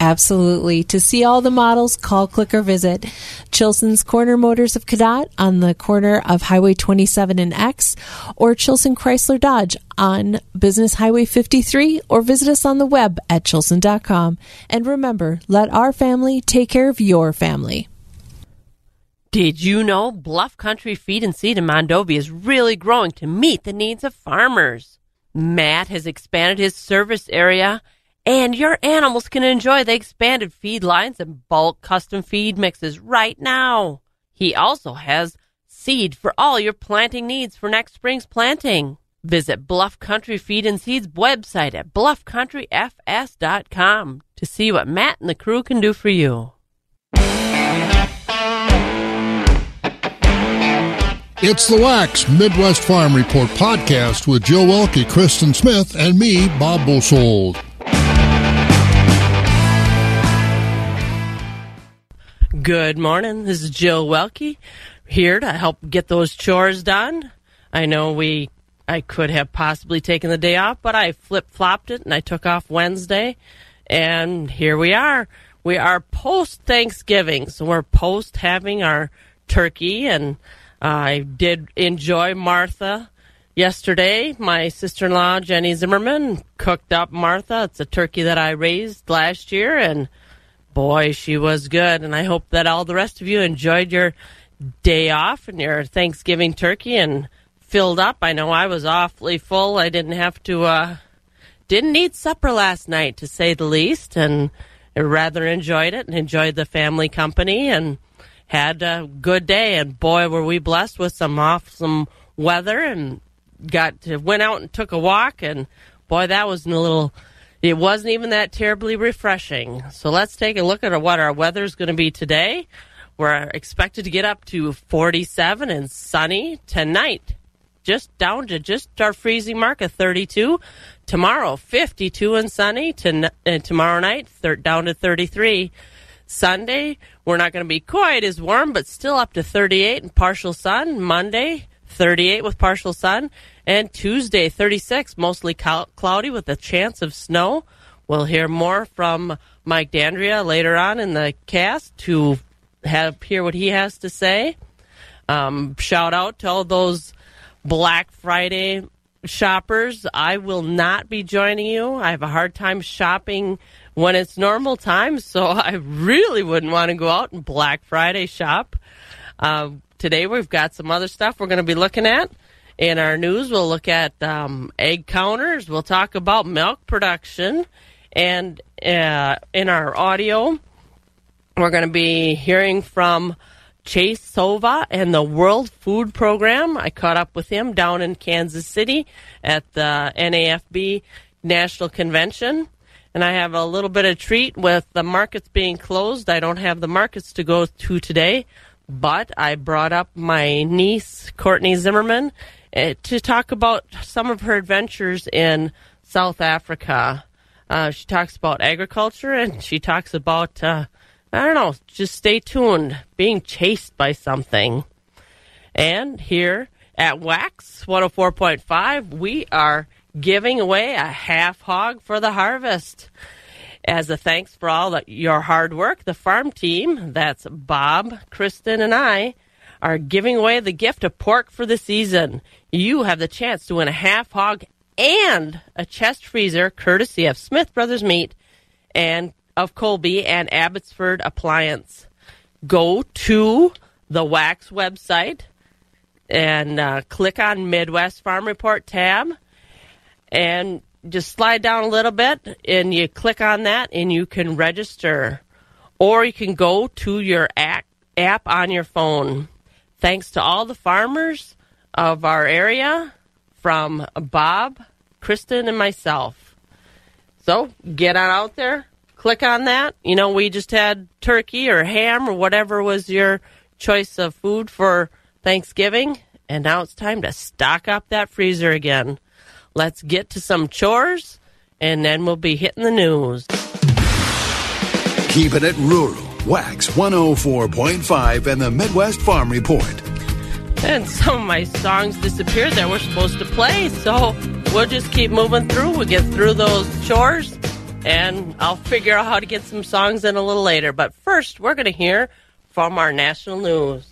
Absolutely. To see all the models, call, click, or visit Chilson's Corner Motors of Cadott on the corner of Highway 27 and X, or Chilson Chrysler Dodge on Business Highway 53, or visit us on the web at chilson.com. And remember, let our family take care of your family. Did you know Bluff Country Feed and Seed in Mondovi is really growing to meet the needs of farmers? Matt has expanded his service area and your animals can enjoy the expanded feed lines and bulk custom feed mixes right now. He also has seed for all your planting needs for next spring's planting. Visit Bluff Country Feed and Seeds website at bluffcountryfs.com to see what Matt and the crew can do for you. It's the Wax Midwest Farm Report podcast with Joe Welke, Kristen Smith, and me, Bob Bosold. Good morning. This is Jill Welke here to help get those chores done. I know we I could have possibly taken the day off, but I flip flopped it and I took off Wednesday, and here we are. We are post Thanksgiving, so we're post having our turkey, and I did enjoy Martha yesterday. My sister in law Jenny Zimmerman cooked up Martha. It's a turkey that I raised last year, and boy, she was good. And I hope that all the rest of you enjoyed your day off and your Thanksgiving turkey and filled up. I know I was awfully full. I didn't have to, uh, didn't eat supper last night, to say the least, and I rather enjoyed it and enjoyed the family company and had a good day. And boy, were we blessed with some awesome weather and got to, went out and took a walk. And boy, that was a little it wasn't even that terribly refreshing. So let's take a look at what our weather is going to be today. We're expected to get up to 47 and sunny tonight, just down to just our freezing mark of 32. Tomorrow, 52 and sunny. Uh, tomorrow night, thir- down to 33. Sunday, we're not going to be quite as warm, but still up to 38 and partial sun. Monday, 38 with partial sun. And Tuesday, 36, mostly cloudy with a chance of snow. We'll hear more from Mike Dandria later on in the cast to have hear what he has to say. Um, shout out to all those Black Friday shoppers. I will not be joining you. I have a hard time shopping when it's normal time, so I really wouldn't want to go out and Black Friday shop. Uh, today we've got some other stuff we're going to be looking at. In our news, we'll look at um, egg counters. We'll talk about milk production. And uh, in our audio, we're going to be hearing from Chase Sova and the World Food Program. I caught up with him down in Kansas City at the NAFB National Convention. And I have a little bit of treat with the markets being closed. I don't have the markets to go to today, but I brought up my niece, Courtney Zimmerman, uh, to talk about some of her adventures in South Africa. Uh, she talks about agriculture and she talks about, uh, I don't know, just stay tuned, being chased by something. And here at Wax 104.5, we are giving away a half hog for the harvest. As a thanks for all your hard work, the farm team, that's Bob, Kristen, and I, are giving away the gift of pork for the season. You have the chance to win a half hog and a chest freezer courtesy of Smith Brothers Meat and of Colby and Abbotsford Appliance. Go to the Wax website and uh, click on Midwest Farm Report tab and just slide down a little bit and you click on that and you can register. Or you can go to your app on your phone thanks to all the farmers of our area from Bob, Kristen, and myself. So get on out there, click on that. You know, we just had turkey or ham or whatever was your choice of food for Thanksgiving. And now it's time to stock up that freezer again. Let's get to some chores, and then we'll be hitting the news. Keeping it rural. Wax 104.5 and the Midwest Farm Report. And some of my songs disappeared that we're supposed to play, so we'll just keep moving through. We'll get through those chores, and I'll figure out how to get some songs in a little later. But first, we're going to hear from our national news.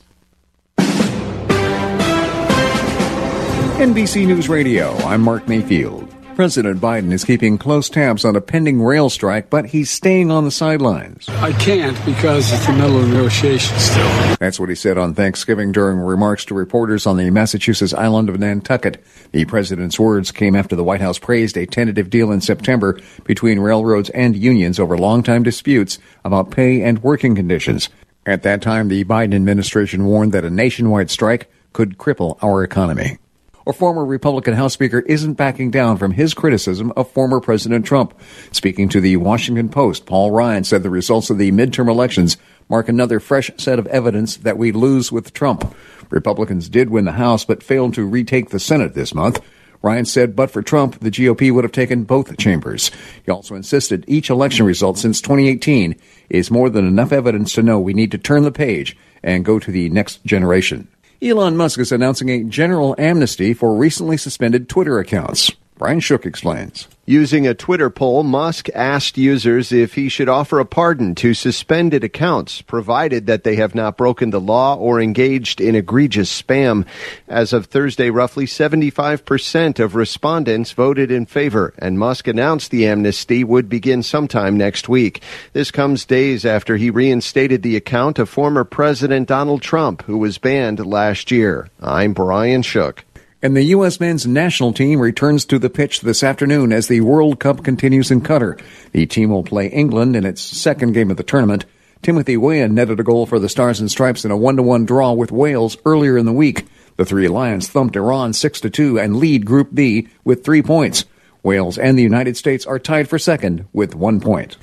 NBC News Radio, I'm Mark Mayfield. President Biden is keeping close tabs on a pending rail strike, but he's staying on the sidelines. I can't because it's the middle of negotiations still. That's what he said on Thanksgiving during remarks to reporters on the Massachusetts island of Nantucket. The president's words came after the White House praised a tentative deal in September between railroads and unions over longtime disputes about pay and working conditions. At that time, the Biden administration warned that a nationwide strike could cripple our economy or former Republican House Speaker isn't backing down from his criticism of former President Trump. Speaking to the Washington Post, Paul Ryan said the results of the midterm elections mark another fresh set of evidence that we lose with Trump. Republicans did win the House, but failed to retake the Senate this month. Ryan said, but for Trump, the GOP would have taken both chambers. He also insisted each election result since 2018 is more than enough evidence to know we need to turn the page and go to the next generation. Elon Musk is announcing a general amnesty for recently suspended Twitter accounts. Brian Shook explains. Using a Twitter poll, Musk asked users if he should offer a pardon to suspended accounts, provided that they have not broken the law or engaged in egregious spam. As of Thursday, roughly 75% of respondents voted in favor, and Musk announced the amnesty would begin sometime next week. This comes days after he reinstated the account of former President Donald Trump, who was banned last year. I'm Brian Shook. And the U.S. men's national team returns to the pitch this afternoon as the World Cup continues in Qatar. The team will play England in its second game of the tournament. Timothy Weah netted a goal for the Stars and Stripes in a one-to-one draw with Wales earlier in the week. The three Lions thumped Iran 6-2 and lead Group B with three points. Wales and the United States are tied for second with one point.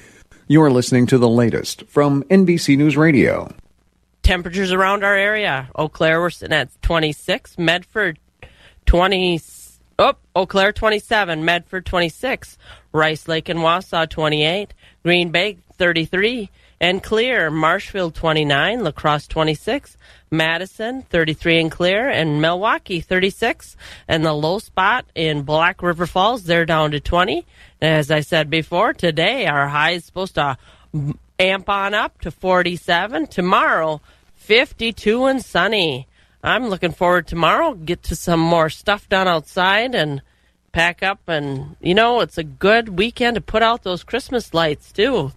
You're listening to the latest from NBC News Radio. Temperatures around our area. Eau Claire, we're sitting at 26. Medford, 20. Oh, Eau Claire 27, Medford 26, Rice Lake and Wausau 28, Green Bay 33, and clear, Marshfield 29, La Crosse 26, Madison 33 and clear, and Milwaukee 36, and the low spot in Black River Falls, they're down to 20. As I said before, today our high is supposed to amp on up to 47. Tomorrow, 52 and sunny. I'm looking forward tomorrow. Get to some more stuff done outside and pack up. And, you know, it's a good weekend to put out those Christmas lights, too.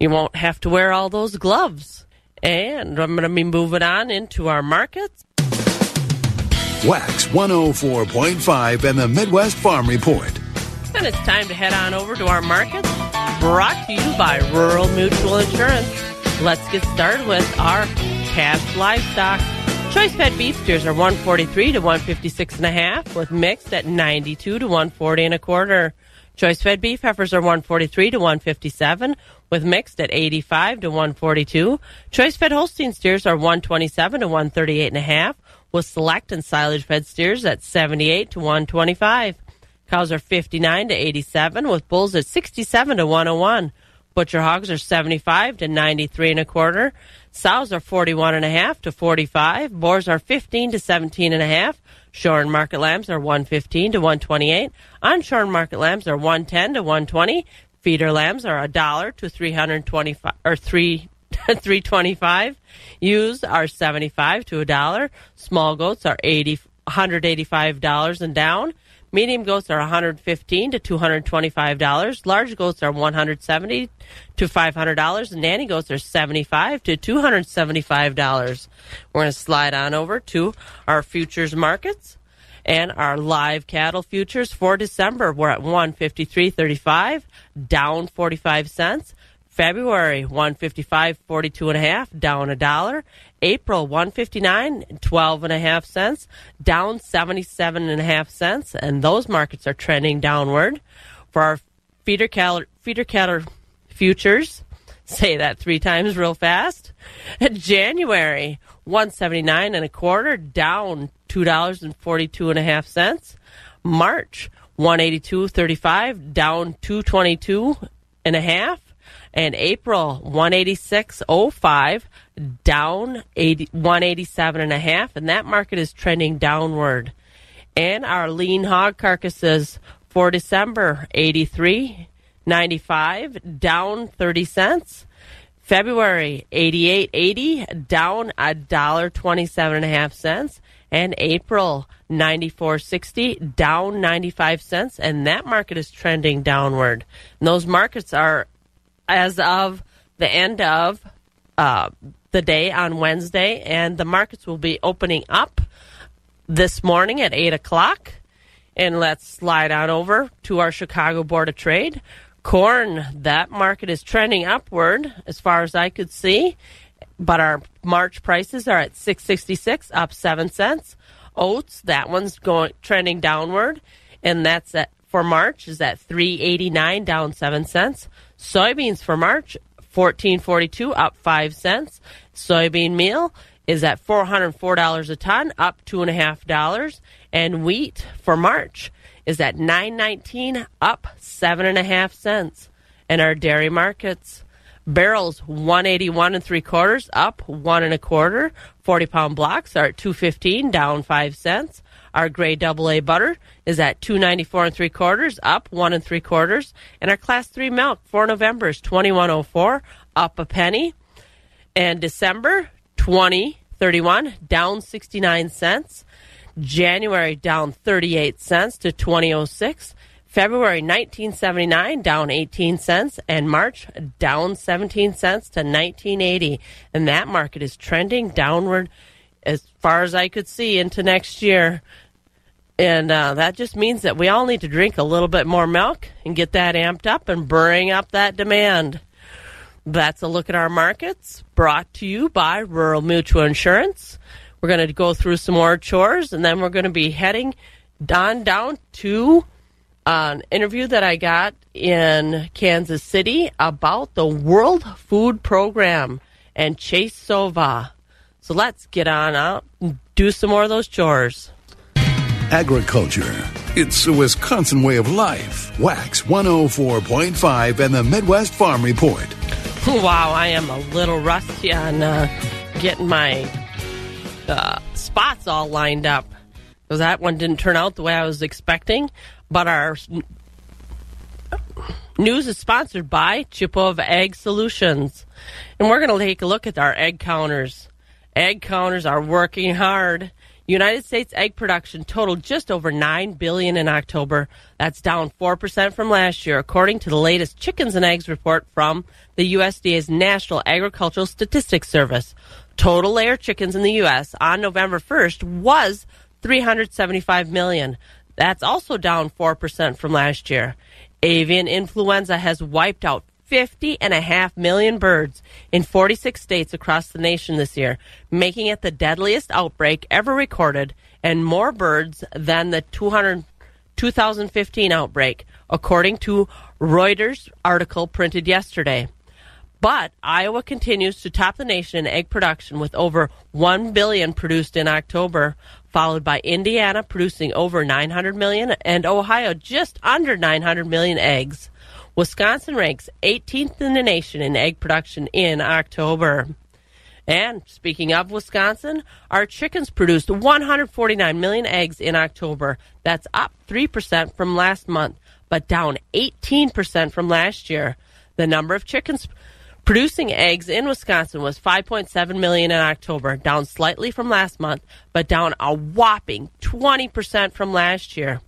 You won't have to wear all those gloves. And I'm going to be moving on into our markets. Wax 104.5 and the Midwest Farm Report. And it's time to head on over to our markets, brought to you by Rural Mutual Insurance. Let's get started with our cash livestock. Choice fed beef steers are 143 to 156 and a half, with mixed at 92 to 140 and a quarter. Choice fed beef heifers are 143 to 157, with mixed at 85 to 142. Choice fed Holstein steers are 127 to 138 and a half, with select and silage fed steers at 78 to 125. Cows are 59 to 87, with bulls at 67 to 101. Butcher hogs are 75 to 93 and a quarter. Sows are 41 and a half to 45. Boars are 15 to 17 and a half. Shorn market lambs are 115 to 128. Unshorn market lambs are 110 to 120. Feeder lambs are a dollar to 325 or 3 325. Ewes are 75 to a dollar. Small goats are 80 $185 and down. Medium goats are 115 to 225 dollars. Large goats are 170 to 500 dollars, and nanny goats are 75 to 275 dollars. We're going to slide on over to our futures markets and our live cattle futures for December. We're at 153.35, down 45 cents. February 155 42 and a half down a dollar. April 159 12 and a half cents down 77 and a half cents and those markets are trending downward. For our feeder cattle feeder cattle futures say that 3 times real fast. January 179 and a quarter down $2.42 and a half cents. March 182.35 down 222 and a half and April 186.05 down 80, 187 and a half and that market is trending downward. And our lean hog carcasses for December 83.95 down 30 cents. February 88.80 down a dollar 27 and a half cents. And April 94.60 down 95 cents. And that market is trending downward. And those markets are as of the end of uh, the day on Wednesday, and the markets will be opening up this morning at 8 o'clock. And let's slide on over to our Chicago Board of Trade. Corn, that market is trending upward as far as I could see, but our March prices are at 666, up 7 cents. Oats, that one's going trending downward, and that's at for March is at 389 down 7 cents. Soybeans for March, 1442 up 5 cents. Soybean meal is at $404 a ton, up $2.5. And wheat for March is at 919 up 7.5 cents. And our dairy markets, barrels 181 and three quarters, up one and a quarter. 40 pound blocks are at 215, down 5 cents. Our grade double A butter is at two ninety four and three quarters, up one and three quarters, and our class three milk for November is twenty one oh four, up a penny, and December twenty thirty one down sixty nine cents, January down thirty eight cents to twenty oh six. February 1979 down 18 cents. And March down 17 cents to 1980 and that market is trending downward as far as I could see into next year. And uh, that just means that we all need to drink a little bit more milk and get that amped up and bring up that demand. That's a look at our markets brought to you by Rural Mutual Insurance. We're going to go through some more chores and then we're going to be heading on down to an interview that I got in Kansas City about the World Food Program and Chase Sova. So let's get on out and do some more of those chores. Agriculture. It's a Wisconsin way of life. Wax 104.5 and the Midwest Farm Report. Wow, I am a little rusty on uh, getting my uh, spots all lined up. Because that one didn't turn out the way I was expecting. But our news is sponsored by Chippewa Egg Solutions. And we're going to take a look at our egg counters. Egg counters are working hard. United States egg production totaled just over 9 billion in October. That's down 4% from last year according to the latest chickens and eggs report from the USDA's National Agricultural Statistics Service. Total layer chickens in the US on November 1st was 375 million. That's also down 4% from last year. Avian influenza has wiped out 50 and a half million birds in 46 states across the nation this year, making it the deadliest outbreak ever recorded and more birds than the 200, 2015 outbreak, according to Reuters article printed yesterday. But Iowa continues to top the nation in egg production with over 1 billion produced in October, followed by Indiana producing over 900 million and Ohio just under 900 million eggs. Wisconsin ranks 18th in the nation in egg production in October. And speaking of Wisconsin, our chickens produced 149 million eggs in October. That's up 3% from last month, but down 18% from last year. The number of chickens producing eggs in Wisconsin was 5.7 million in October, down slightly from last month, but down a whopping 20% from last year.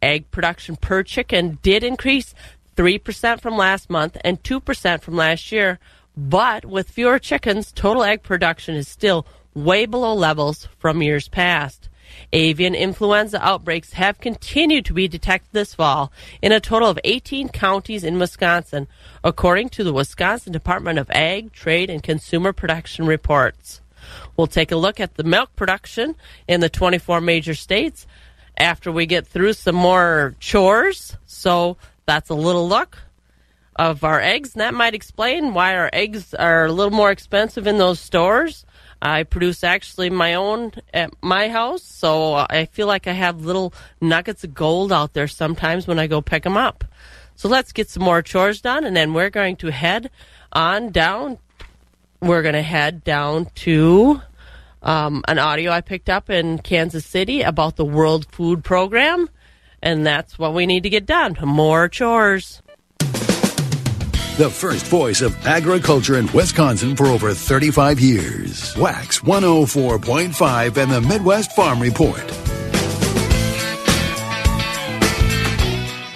Egg production per chicken did increase 3% from last month and 2% from last year. But with fewer chickens, total egg production is still way below levels from years past. Avian influenza outbreaks have continued to be detected this fall in a total of 18 counties in Wisconsin, according to the Wisconsin Department of Ag, Trade, and Consumer Production reports. We'll take a look at the milk production in the 24 major states after we get through some more chores. So that's a little look of our eggs, and that might explain why our eggs are a little more expensive in those stores. I produce actually my own at my house, so I feel like I have little nuggets of gold out there sometimes when I go pick them up. So let's get some more chores done, and then we're going to head on down. We're going to head down to um, an audio I picked up in Kansas City about the World Food Program, and that's what we need to get done. More chores the first voice of agriculture in Wisconsin for over 35 years. Wax 104.5 and the Midwest Farm Report.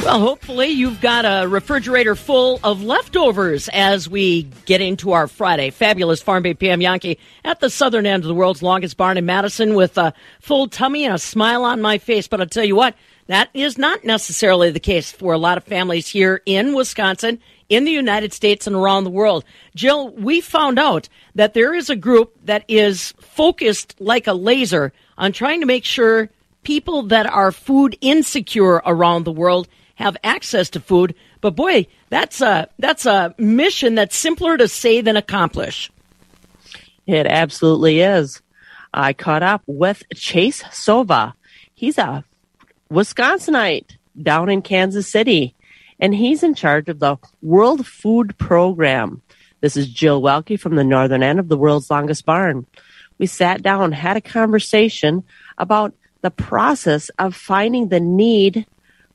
Well, hopefully you've got a refrigerator full of leftovers as we get into our Friday. Fabulous Farm Babe Pam Jahnke at the southern end of the world's longest barn in Madison with a full tummy and a smile on my face. But I'll tell you what, that is not necessarily the case for a lot of families here in Wisconsin in the United States and around the world. Jill, we found out that there is a group that is focused like a laser on trying to make sure people that are food insecure around the world have access to food. But boy, that's a that's a mission that's simpler to say than accomplish. It absolutely is. I caught up with Chase Sova. He's a Wisconsinite down in Kansas City and he's in charge of the World Food Program. This is Jill Welke from the northern end of the world's longest barn. We sat down, had a conversation about the process of finding the need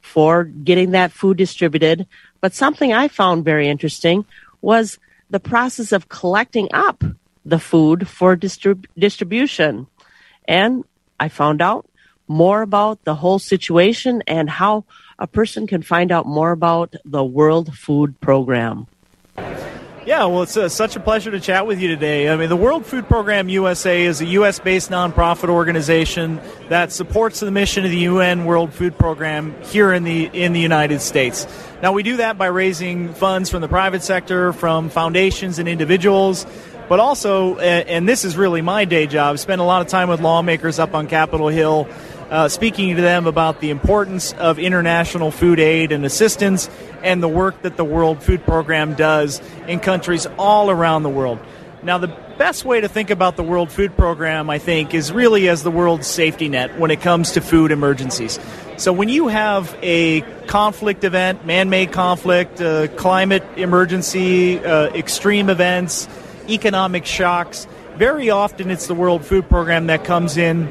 for getting that food distributed. But something I found very interesting was the process of collecting up the food for distrib- distribution. And I found out more about the whole situation and how a person can find out more about the World Food Program. Yeah, well, it's uh, such a pleasure to chat with you today. I mean, the World Food Program USA is a U.S. based nonprofit organization that supports the mission of the UN World Food Program here in the in the United States. Now, we do that by raising funds from the private sector, from foundations and individuals, but also, and this is really my day job, spend a lot of time with lawmakers up on Capitol Hill uh, speaking to them about the importance of international food aid and assistance and the work that the World Food Program does in countries all around the world. Now, the best way to think about the World Food Program, I think, is really as the world's safety net when it comes to food emergencies. So, when you have a conflict event, man made conflict, uh, climate emergency, uh, extreme events, economic shocks, very often it's the World Food Program that comes in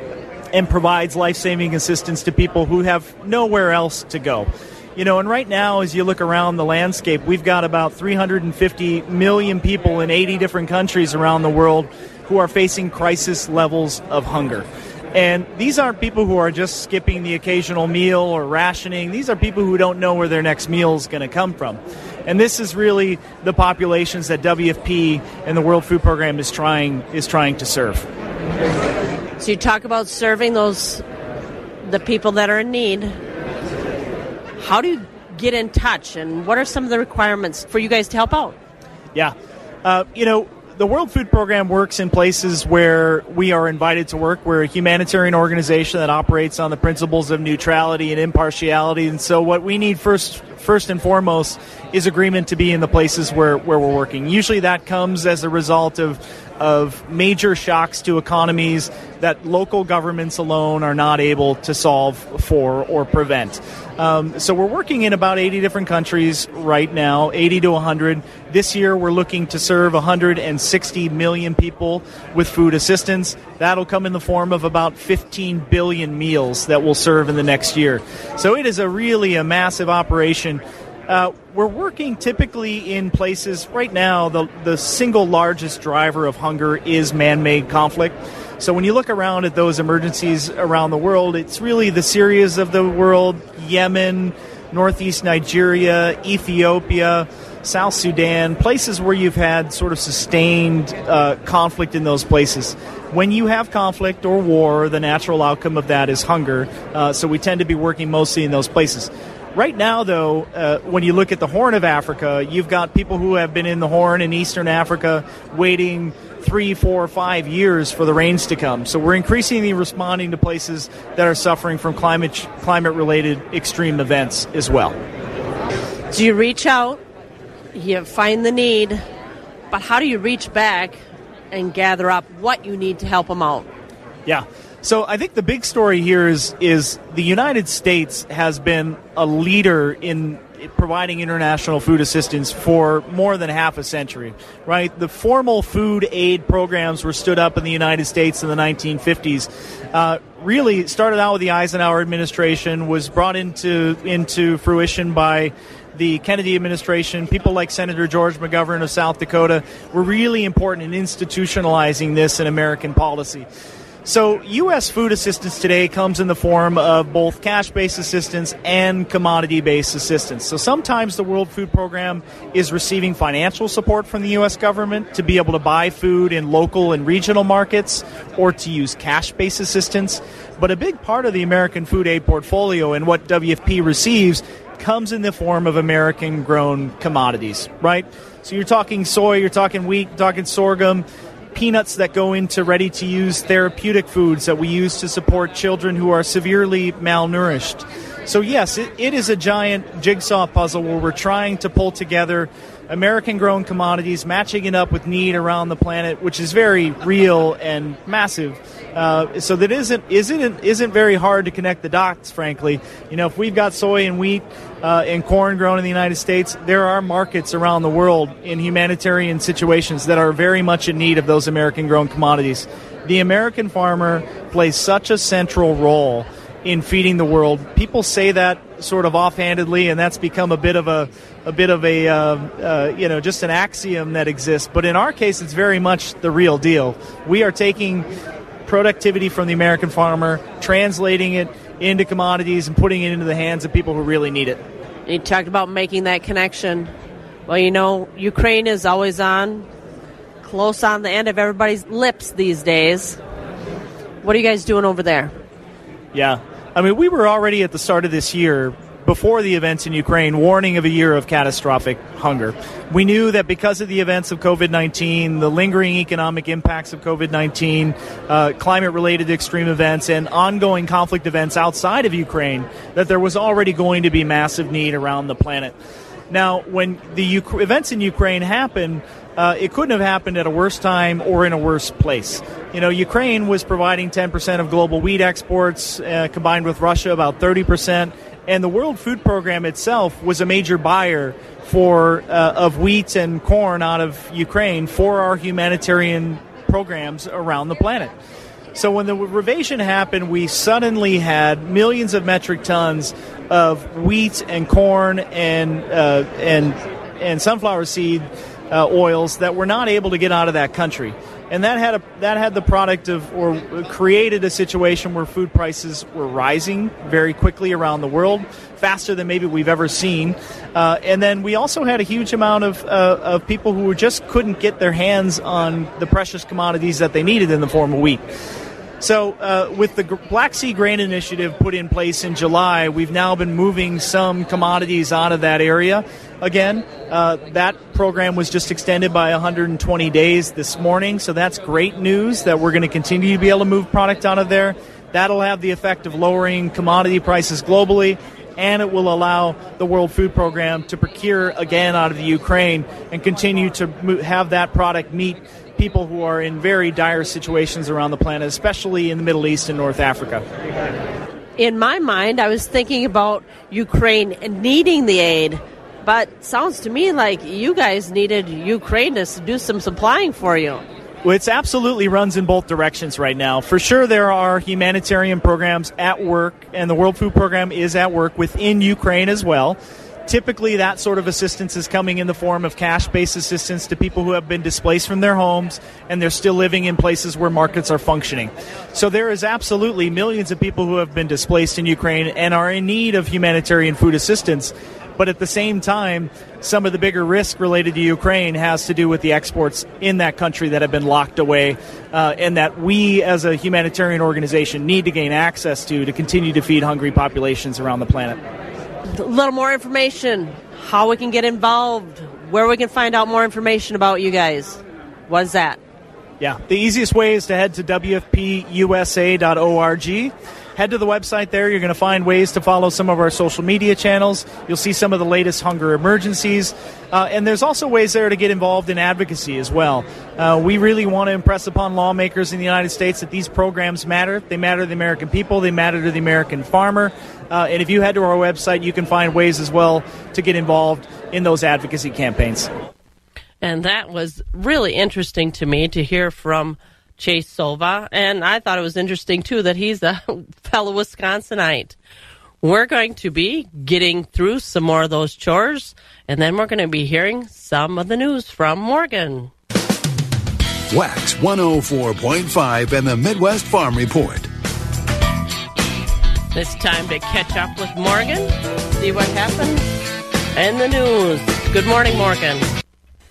and provides life saving assistance to people who have nowhere else to go. You know, and right now, as you look around the landscape, we've got about 350 million people in 80 different countries around the world who are facing crisis levels of hunger. And these aren't people who are just skipping the occasional meal or rationing. These are people who don't know where their next meal is going to come from. And this is really the populations that WFP and the World Food Program is trying is trying to serve. So you talk about serving those the people that are in need. How do you get in touch, and what are some of the requirements for you guys to help out? Yeah, uh, you know. The World Food Program works in places where we are invited to work. We're a humanitarian organization that operates on the principles of neutrality and impartiality. And so, what we need first, first and foremost, is agreement to be in the places where, where we're working. Usually, that comes as a result of of major shocks to economies that local governments alone are not able to solve for or prevent. Um, so we're working in about 80 different countries right now, 80 to 100. This year we're looking to serve 160 million people with food assistance. That'll come in the form of about 15 billion meals that we'll serve in the next year. So it is a really a massive operation uh, we're working typically in places right now. The the single largest driver of hunger is man-made conflict. So when you look around at those emergencies around the world, it's really the Syrias of the world, Yemen, northeast Nigeria, Ethiopia. South Sudan, places where you've had sort of sustained uh, conflict in those places. When you have conflict or war, the natural outcome of that is hunger. Uh, so we tend to be working mostly in those places. Right now, though, uh, when you look at the Horn of Africa, you've got people who have been in the Horn in Eastern Africa waiting three, four, five years for the rains to come. So we're increasingly responding to places that are suffering from climate climate related extreme events as well. Do you reach out? You find the need, but how do you reach back and gather up what you need to help them out? Yeah. So I think the big story here is is the United States has been a leader in providing international food assistance for more than half a century, right? The formal food aid programs were stood up in the United States in the 1950s. Uh, really started out with the Eisenhower administration, was brought into into fruition by the Kennedy administration, people like Senator George McGovern of South Dakota were really important in institutionalizing this in American policy. So, U.S. food assistance today comes in the form of both cash based assistance and commodity based assistance. So, sometimes the World Food Program is receiving financial support from the U.S. government to be able to buy food in local and regional markets or to use cash based assistance. But a big part of the American food aid portfolio and what WFP receives comes in the form of American grown commodities, right? So, you're talking soy, you're talking wheat, talking sorghum peanuts that go into ready to use therapeutic foods that we use to support children who are severely malnourished. So, yes, it, it is a giant jigsaw puzzle where we're trying to pull together American grown commodities, matching it up with need around the planet, which is very real and massive. Uh, so that isn't isn't isn't very hard to connect the dots. Frankly, you know, if we've got soy and wheat uh, and corn grown in the United States, there are markets around the world in humanitarian situations that are very much in need of those American grown commodities. The American farmer plays such a central role in feeding the world. People say that sort of offhandedly, and that's become a bit of a a bit of a uh, uh, you know just an axiom that exists. But in our case, it's very much the real deal. We are taking productivity from the American farmer, translating it into commodities, and putting it into the hands of people who really need it. You talked about making that connection. Well, you know, Ukraine is always on, close on the end of everybody's lips these days. What are you guys doing over there? Yeah, I mean, we were already at the start of this year before the events in Ukraine warning of a year of catastrophic hunger. We knew that because of the events of COVID 19, the lingering economic impacts of COVID 19, uh, climate related extreme events, and ongoing conflict events outside of Ukraine, that there was already going to be massive need around the planet. Now, when the U- events in Ukraine happened, uh, it couldn't have happened at a worse time or in a worse place. You know, Ukraine was providing 10% of global wheat exports, uh, combined with Russia about 30%, and the World Food Program itself was a major buyer for uh, of wheat and corn out of Ukraine for our humanitarian programs around the planet. So when the invasion happened, we suddenly had millions of metric tons of wheat and corn and uh, and and sunflower seed uh, oils that were not able to get out of that country. And that had a that had the product of or created a situation where food prices were rising very quickly around the world, faster than maybe we've ever seen. Uh, and then we also had a huge amount of uh, of people who just couldn't get their hands on the precious commodities that they needed in the form of wheat. So, uh, with the Black Sea Grain Initiative put in place in July, we've now been moving some commodities out of that area. Again, uh, that program was just extended by 120 days this morning, so that's great news that we're going to continue to be able to move product out of there. That'll have the effect of lowering commodity prices globally, and it will allow the World Food Program to procure again out of the Ukraine and continue to have that product meet people who are in very dire situations around the planet, especially in the Middle East and North Africa. In my mind, I was thinking about Ukraine needing the aid, but sounds to me like you guys needed Ukraine to do some supplying for you. Well, it absolutely runs in both directions right now. For sure, there are humanitarian programs at work, and the World Food Program is at work within Ukraine as well. Typically, that sort of assistance is coming in the form of cash based assistance to people who have been displaced from their homes and they're still living in places where markets are functioning. So, there is absolutely millions of people who have been displaced in Ukraine and are in need of humanitarian food assistance. But at the same time, some of the bigger risk related to Ukraine has to do with the exports in that country that have been locked away, uh, and that we as a humanitarian organization need to gain access to to continue to feed hungry populations around the planet. A little more information, how we can get involved, where we can find out more information about you guys. What's that? Yeah, the easiest way is to head to WFPUSA.org. Head to the website there. You're going to find ways to follow some of our social media channels. You'll see some of the latest hunger emergencies. Uh, and there's also ways there to get involved in advocacy as well. Uh, we really want to impress upon lawmakers in the United States that these programs matter. They matter to the American people, they matter to the American farmer. Uh, and if you head to our website, you can find ways as well to get involved in those advocacy campaigns. And that was really interesting to me to hear from Chase Sova. And I thought it was interesting, too, that he's a fellow Wisconsinite. We're going to be getting through some more of those chores, and then we're going to be hearing some of the news from Morgan. Wax 104.5 and the Midwest Farm Report. It's time to catch up with Morgan, see what happened in the news. Good morning, Morgan.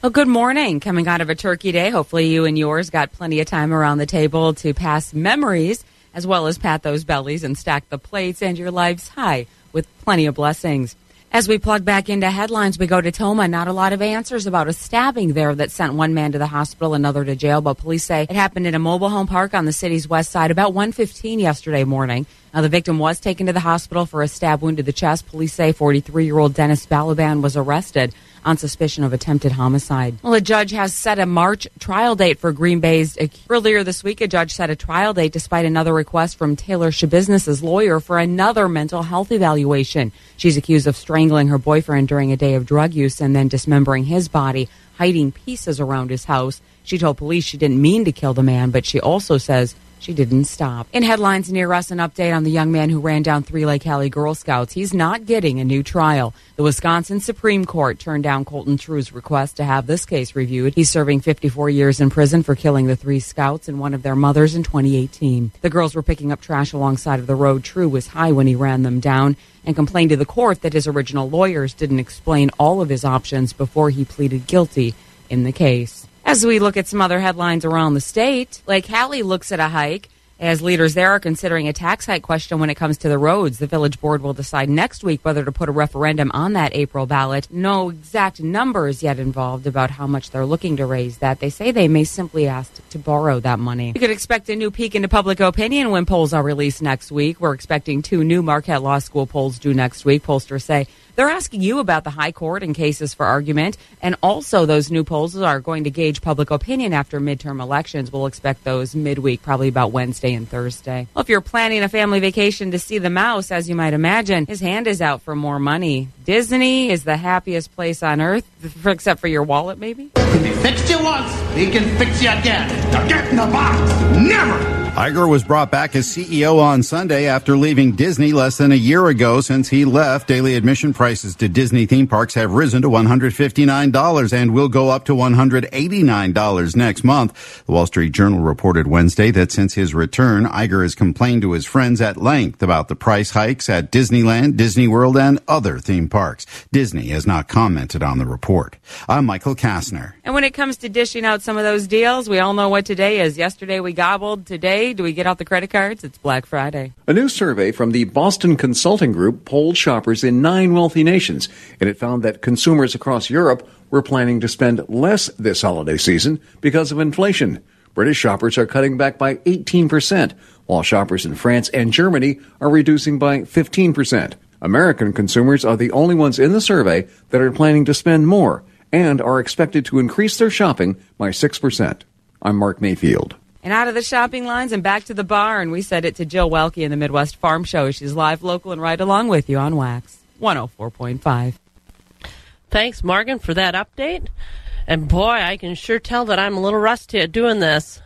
Well, good morning. Coming out of a turkey day, hopefully you and yours got plenty of time around the table to pass memories as well as pat those bellies and stack the plates and your lives high with plenty of blessings. As we plug back into headlines, we go to Tomah. Not a lot of answers about a stabbing there that sent one man to the hospital, another to jail. But police say it happened in a mobile home park on the city's west side about 1:15 yesterday morning. Now, the victim was taken to the hospital for a stab wound to the chest. Police say 43-year-old Dennis Balaban was arrested on suspicion of attempted homicide. Well, a judge has set a March trial date for Green Bay's. Uh, earlier this week, a judge set a trial date despite another request from Taylor Schabusiness's lawyer for another mental health evaluation. She's accused of strangling her boyfriend during a day of drug use and then dismembering his body, hiding pieces around his house. She told police she didn't mean to kill the man, but she also says she didn't stop. In headlines near us, an update on the young man who ran down three Lake Hallie Girl Scouts. He's not getting a new trial. The Wisconsin Supreme Court turned down Colten Treu's request to have this case reviewed. He's serving 54 years in prison for killing the three scouts and one of their mothers in 2018. The girls were picking up trash alongside of the road. True was high when he ran them down and complained to the court that his original lawyers didn't explain all of his options before he pleaded guilty in the case. As we look at some other headlines around the state, Lake Hallie looks at a hike as leaders there are considering a tax hike question when it comes to the roads. The village board will decide next week whether to put a referendum on that April ballot. No exact numbers yet involved about how much they're looking to raise that. They say they may simply ask to borrow that money. You could expect a new peek into public opinion when polls are released next week. We're expecting two new Marquette Law School polls due next week. Pollsters say they're asking you about the high court and cases for argument. And also, those new polls are going to gauge public opinion after midterm elections. We'll expect those midweek, probably about Wednesday and Thursday. Well, if you're planning a family vacation to see the mouse, as you might imagine, his hand is out for more money. Disney is the happiest place on earth, except for your wallet, maybe? He fixed you once, he can fix you again. Now get in the box. Never! Iger was brought back as CEO on Sunday after leaving Disney less than a year ago. Since he left, daily admission prices to Disney theme parks have risen to $159 and will go up to $189 next month. The Wall Street Journal reported Wednesday that since his return, Iger has complained to his friends at length about the price hikes at Disneyland, Disney World, and other theme parks. Disney has not commented on the report. I'm Michael Kastner. And when it comes to dishing out some of those deals, we all know what today is. Yesterday we gobbled. Today, do we get out the credit cards? It's Black Friday. A new survey from the Boston Consulting Group polled shoppers in nine wealthy nations, and it found that consumers across Europe were planning to spend less this holiday season because of inflation. British shoppers are cutting back by 18%, while shoppers in France and Germany are reducing by 15%. American consumers are the only ones in the survey that are planning to spend more and are expected to increase their shopping by 6%. I'm Mark Mayfield. And out of the shopping lines and back to the barn, we said it to Jill Welke in the Midwest Farm Show. She's live, local, and right along with you on Wax 104.5. Thanks, Morgan, for that update. And boy, I can sure tell that I'm a little rusty at doing this.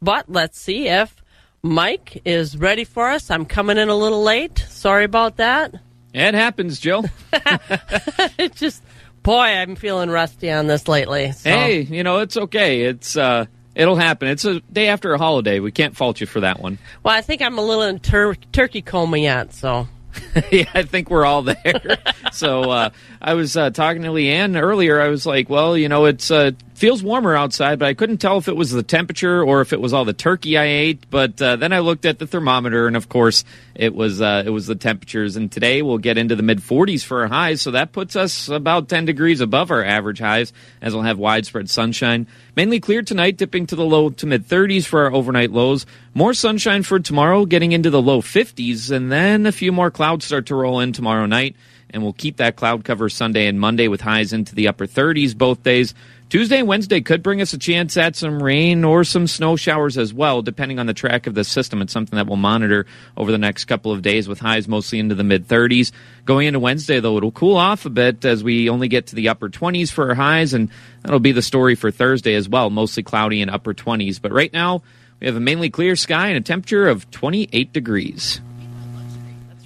But let's see if Mike is ready for us. I'm coming in a little late. Sorry about that. It happens, Jill. it just, boy, I'm feeling rusty on this lately. So. Hey, you know, it's okay. It's, uh, It'll happen. It's a day after a holiday. We can't fault you for that one. Well, I think I'm a little in tur- turkey coma yet, so yeah, I think we're all there. so uh, I was uh, talking to Leanne earlier. I was like, well, you know, it's uh, feels warmer outside, but I couldn't tell if it was the temperature or if it was all the turkey I ate. But uh, then I looked at the thermometer, and of course, it was uh, it was the temperatures. And today we'll get into the mid 40s for our highs, so that puts us about 10 degrees above our average highs, as we'll have widespread sunshine. Mainly clear tonight, dipping to the low to mid 30s for our overnight lows. More sunshine for tomorrow, getting into the low 50s, and then a few more clouds start to roll in tomorrow night. And we'll keep that cloud cover Sunday and Monday with highs into the upper 30s both days. Tuesday and Wednesday could bring us a chance at some rain or some snow showers as well, depending on the track of the system. It's something that we'll monitor over the next couple of days with highs mostly into the mid 30s. Going into Wednesday, though, it'll cool off a bit as we only get to the upper 20s for our highs, and that'll be the story for Thursday as well, mostly cloudy and upper 20s. But right now, we have a mainly clear sky and a temperature of 28 degrees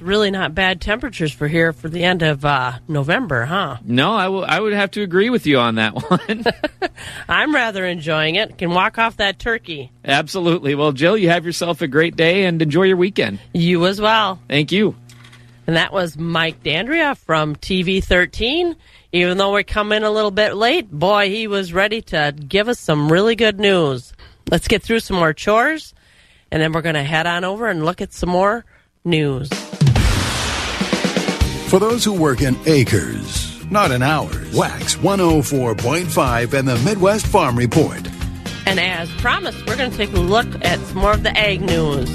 really not bad temperatures for here for the end of uh, November, huh? No, I, w- I would have to agree with you on that one. I'm rather enjoying it. Can walk off that turkey. Absolutely. Well, Jill, you have yourself a great day and enjoy your weekend. You as well. Thank you. And that was Mike Dandria from TV 13. Even though we're coming a little bit late, boy, he was ready to give us some really good news. Let's get through some more chores, and then we're going to head on over and look at some more news. For those who work in acres, not in hours, Wax 104.5 and the Midwest Farm Report. And as promised, we're going to take a look at some more of the ag news.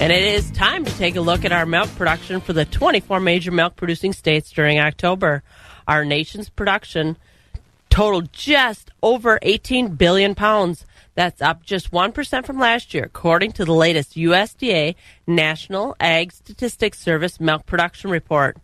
And it is time to take a look at our milk production for the 24 major milk producing states during October. Our nation's production totaled just over 18 billion pounds. That's up just 1% from last year, according to the latest USDA National Ag Statistics Service milk production report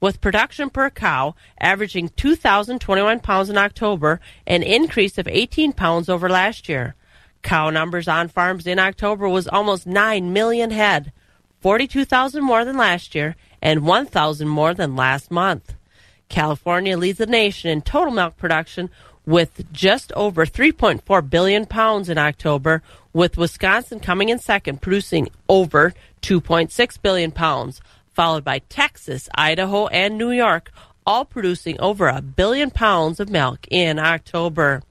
with production per cow averaging 2,021 pounds in October, an increase of 18 pounds over last year. Cow numbers on farms in October was almost 9 million head, 42,000 more than last year, and 1,000 more than last month. California leads the nation in total milk production with just over 3.4 billion pounds in October, with Wisconsin coming in second, producing over 2.6 billion pounds followed by Texas, Idaho, and New York, all producing over a billion pounds of milk in October.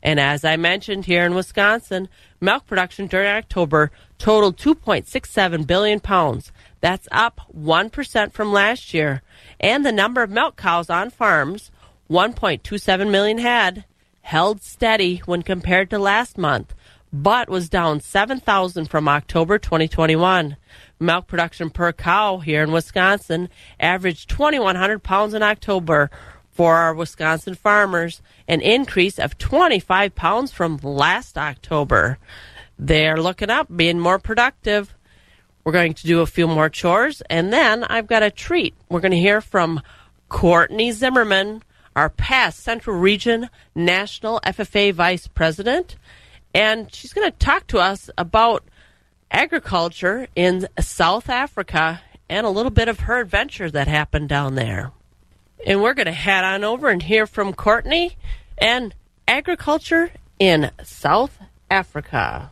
And as I mentioned here in Wisconsin, milk production during October totaled 2.67 billion pounds. That's up 1% from last year. And the number of milk cows on farms, 1.27 million head, held steady when compared to last month, but was down 7,000 from October 2021. Milk production per cow here in Wisconsin averaged 2,100 pounds in October for our Wisconsin farmers, an increase of 25 pounds from last October. They're looking up, being more productive. We're going to do a few more chores, and then I've got a treat. We're going to hear from Courtney Zimmerman, our past Central Region National FFA Vice President, and she's going to talk to us about agriculture in South Africa and a little bit of her adventure that happened down there. And we're going to head on over and hear from Courtney and agriculture in South Africa.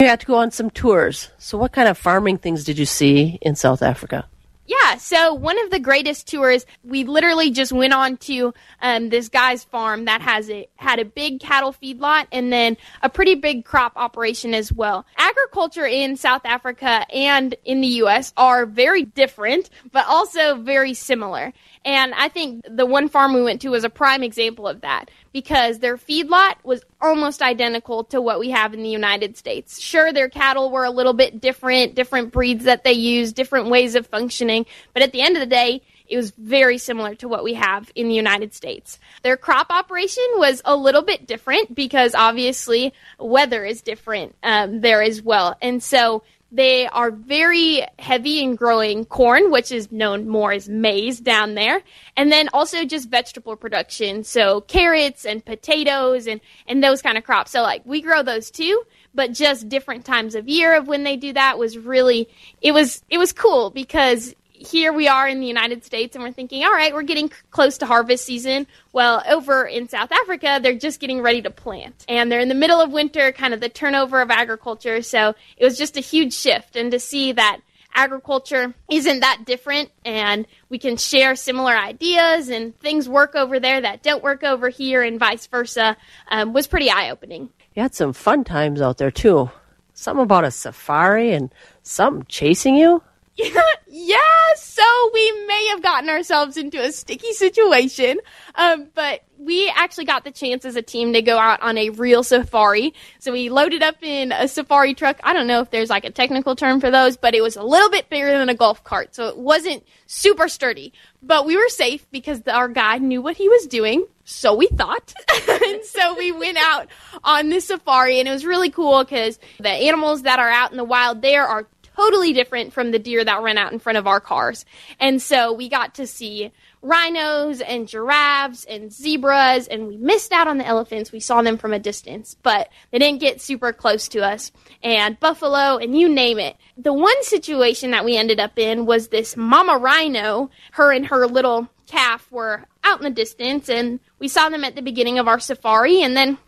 You had to go on some tours. So, what kind of farming things did you see in South Africa? Yeah, so one of the greatest tours, we literally just went on to um, this guy's farm that has a had a big cattle feedlot and then a pretty big crop operation as well. Agriculture in South Africa and in the U.S. are very different, but also very similar. And I think the one farm we went to was a prime example of that because their feedlot was almost identical to what we have in the United States. Sure, their cattle were a little bit different, different breeds that they used, different ways of functioning, but at the end of the day, it was very similar to what we have in the United States. Their crop operation was a little bit different because obviously weather is different um, there as well. And so they are very heavy in growing corn, which is known more as maize down there, and then also just vegetable production, so carrots and potatoes and and those kind of crops. So like we grow those too, but just different times of year of when they do that was really it was it was cool because here we are in the United States and we're thinking, all right, we're getting close to harvest season. Well, over in South Africa, they're just getting ready to plant. And they're in the middle of winter, kind of the turnover of agriculture. So it was just a huge shift. And to see that agriculture isn't that different and we can share similar ideas and things work over there that don't work over here and vice versa um, was pretty eye opening. You had some fun times out there too. Something about a safari and something chasing you. yeah, so we may have gotten ourselves into a sticky situation, um, but we actually got the chance as a team to go out on a real safari. So we loaded up in a safari truck. I don't know if there's like a technical term for those, but it was a little bit bigger than a golf cart, so it wasn't super sturdy. But we were safe because our guide knew what he was doing, so we thought. and so we went out on this safari, and it was really cool because the animals that are out in the wild there are totally different from the deer that run out in front of our cars. And so we got to see rhinos and giraffes and zebras, and we missed out on the elephants. We saw them from a distance, but they didn't get super close to us. And buffalo, and you name it. The one situation that we ended up in was this mama rhino, her and her little calf were out in the distance, and we saw them at the beginning of our safari, and then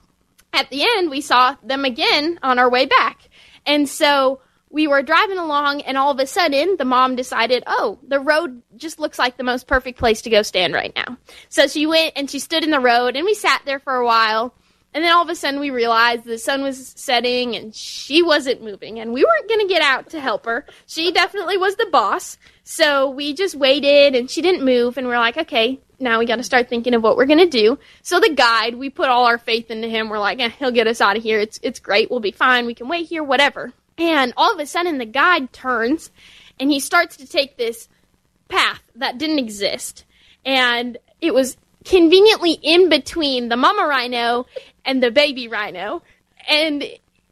at the end, we saw them again on our way back. And so we were driving along and all of a sudden the mom decided, oh, the road just looks like the most perfect place to go stand right now. So she went and she stood in the road and we sat there for a while. And then all of a sudden we realized the sun was setting and she wasn't moving and we weren't going to get out to help her. She definitely was the boss. So we just waited and she didn't move and we're like, okay, now we got to start thinking of what we're going to do. So the guide, we put all our faith into him. We're like, eh, he'll get us out of here. It's, it's great. We'll be fine. We can wait here, whatever. And all of a sudden, the guide turns and he starts to take this path that didn't exist. And it was conveniently in between the mama rhino and the baby rhino. And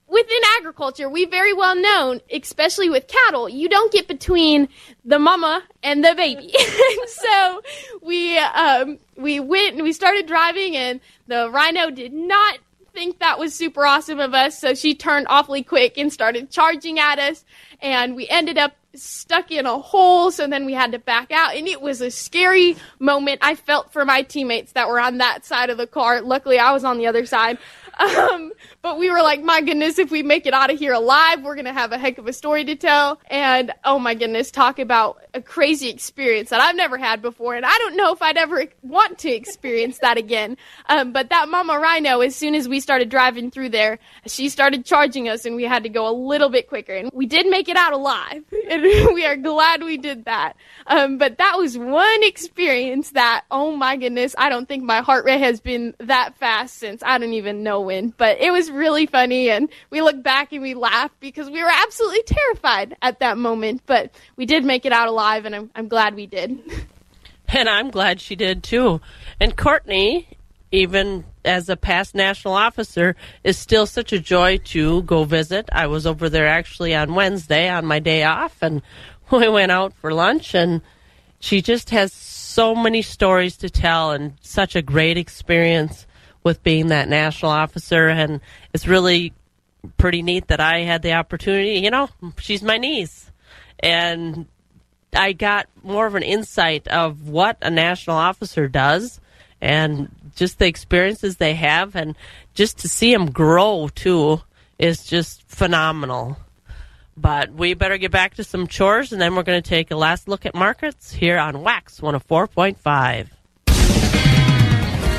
within agriculture, we very well known, especially with cattle, you don't get between the mama and the baby. so we um, we went and we started driving, and the rhino did not think that was super awesome of us. So she turned awfully quick and started charging at us. And we ended up stuck in a hole. So then we had to back out. And it was a scary moment. I felt for my teammates that were on that side of the car. Luckily, I was on the other side. Um, but we were like, my goodness, if we make it out of here alive, we're going to have a heck of a story to tell. And oh my goodness, talk about a crazy experience that I've never had before. And I don't know if I'd ever want to experience that again. Um, but that mama rhino, as soon as we started driving through there, she started charging us and we had to go a little bit quicker. And we did make it out alive. And we are glad we did that. Um, but that was one experience that, oh my goodness, I don't think my heart rate has been that fast since I don't even know when. But it was really funny. And we look back and we laugh because we were absolutely terrified at that moment. But we did make it out alive and I'm, I'm glad we did. And I'm glad she did too. And Courtney, even as a past national officer, is still such a joy to go visit. I was over there actually on Wednesday on my day off, and we went out for lunch, and she just has so many stories to tell and such a great experience with being that national officer. And it's really pretty neat that I had the opportunity. You know, she's my niece. And I got more of an insight of what a national officer does and just the experiences they have and just to see them grow too is just phenomenal. But we better get back to some chores and then we're going to take a last look at markets here on Wax 104.5.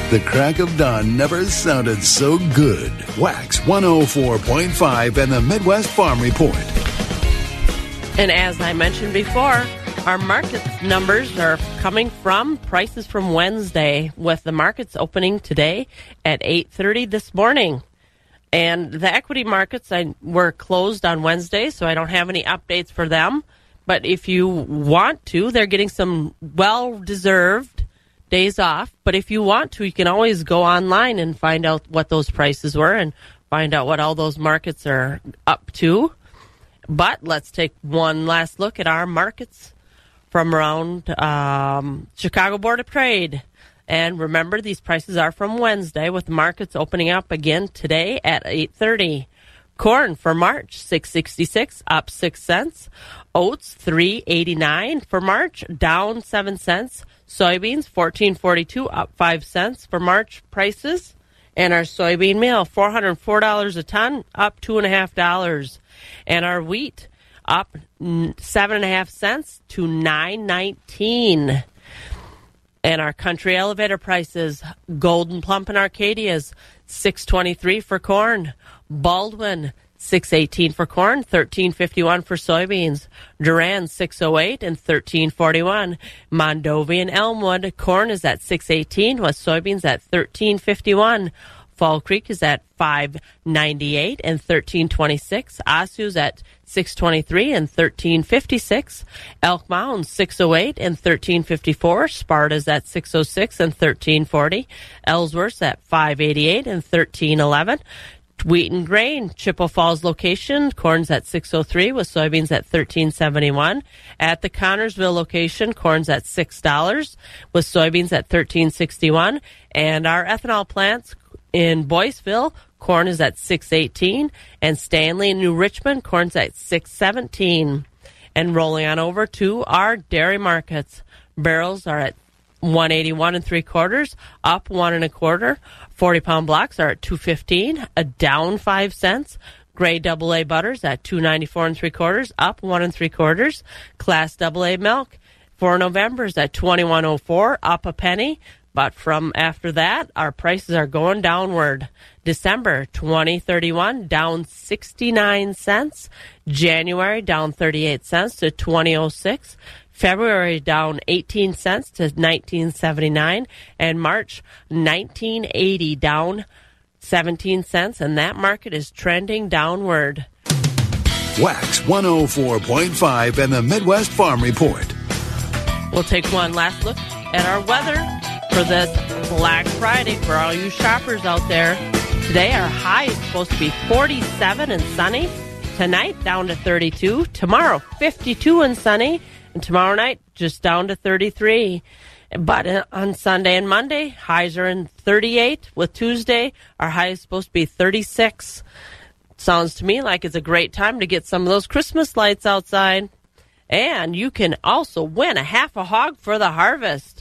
The crack of dawn never sounded so good. Wax 104.5 and the Midwest Farm Report. And as I mentioned before, our market numbers are coming from prices from Wednesday with the markets opening today at 8:30 this morning. And the equity markets I, were closed on Wednesday, so I don't have any updates for them. But if you want to, they're getting some well-deserved days off. But if you want to, you can always go online and find out what those prices were and find out what all those markets are up to. But let's take one last look at our markets from around um, Chicago Board of Trade. And remember, these prices are from Wednesday, with markets opening up again today at 8:30. Corn for March 666 up 6 cents. Oats 389 for March down 7 cents. Soybeans 1442 up 5 cents for March prices. And our soybean meal $404 a ton up $2.5. And our wheat up seven and a half cents to nine nineteen. And our country elevator prices: Gold'n Plump in Arcadia is six twenty three for corn. Baldwin six eighteen for corn, thirteen fifty one for soybeans. Durand six oh eight and thirteen forty one. Mondovi and Elmwood corn is at six eighteen, with soybeans at thirteen fifty one. Fall Creek is at five ninety eight and thirteen twenty six. Osseo's at six twenty three and thirteen fifty six. Elk Mound six oh eight and thirteen fifty four. Sparta's at six oh six and thirteen forty. Ellsworth's at five eighty eight and thirteen eleven. Wheaton Grain, Chippewa Falls location, corn's at 603 with soybeans at 1371. At the Connorsville location, corn's at $6 with soybeans at 1361. And our ethanol plants in Boyceville, corn is at 618 and Stanley New Richmond, corn's at 617. And rolling on over to our dairy markets. Barrels are at 181 and three quarters, up one and a quarter. 40 pound blocks are at 215, a down five cents. Grade double A butters at 294 and three quarters, up one and three quarters. Class double A milk for November is at 2104, up a penny. But from after that, our prices are going downward. December 2031 down 69 cents. January down 38 cents to 2006. February down 18 cents to 1979 and March 1980 down 17 cents and that market is trending downward. Wax 104.5 and the Midwest Farm Report. We'll take one last look at our weather for this Black Friday for all you shoppers out there. Today our high is supposed to be 47 and sunny. Tonight down to 32. Tomorrow 52 and sunny. And tomorrow night, just down to 33. But uh, on Sunday and Monday, highs are in 38. With Tuesday, our high is supposed to be 36. Sounds to me like it's a great time to get some of those Christmas lights outside. And you can also win a half a hog for the harvest.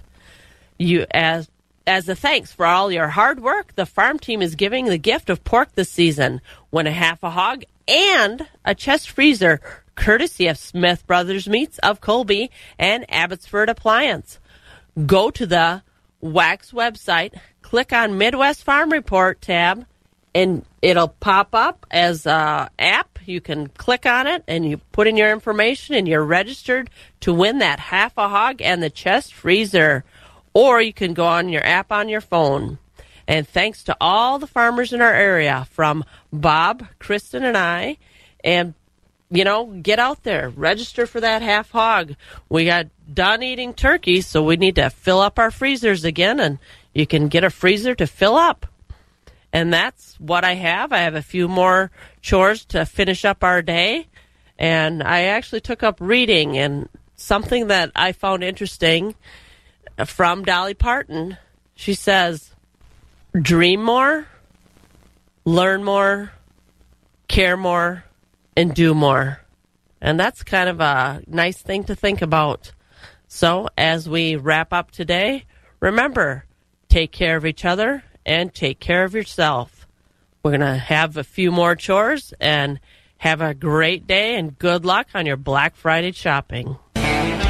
You as as a thanks for all your hard work, the farm team is giving the gift of pork this season. Win a half a hog and a chest freezer courtesy of Smith Brothers Meats of Colby and Abbotsford Appliance. Go to the Wax website, click on Midwest Farm Report tab, and it'll pop up as a app. You can click on it and you put in your information and you're registered to win that half a hog and the chest freezer. Or you can go on your app on your phone. And thanks to all the farmers in our area, from Bob, Kristen, and I, and you know, get out there, register for that half hog. We got done eating turkey, so we need to fill up our freezers again, and you can get a freezer to fill up. And that's what I have. I have a few more chores to finish up our day. And I actually took up reading, and something that I found interesting from Dolly Parton. She says, dream more, learn more, care more, and do more. And that's kind of a nice thing to think about. So, as we wrap up today, remember take care of each other and take care of yourself. We're going to have a few more chores and have a great day and good luck on your Black Friday shopping.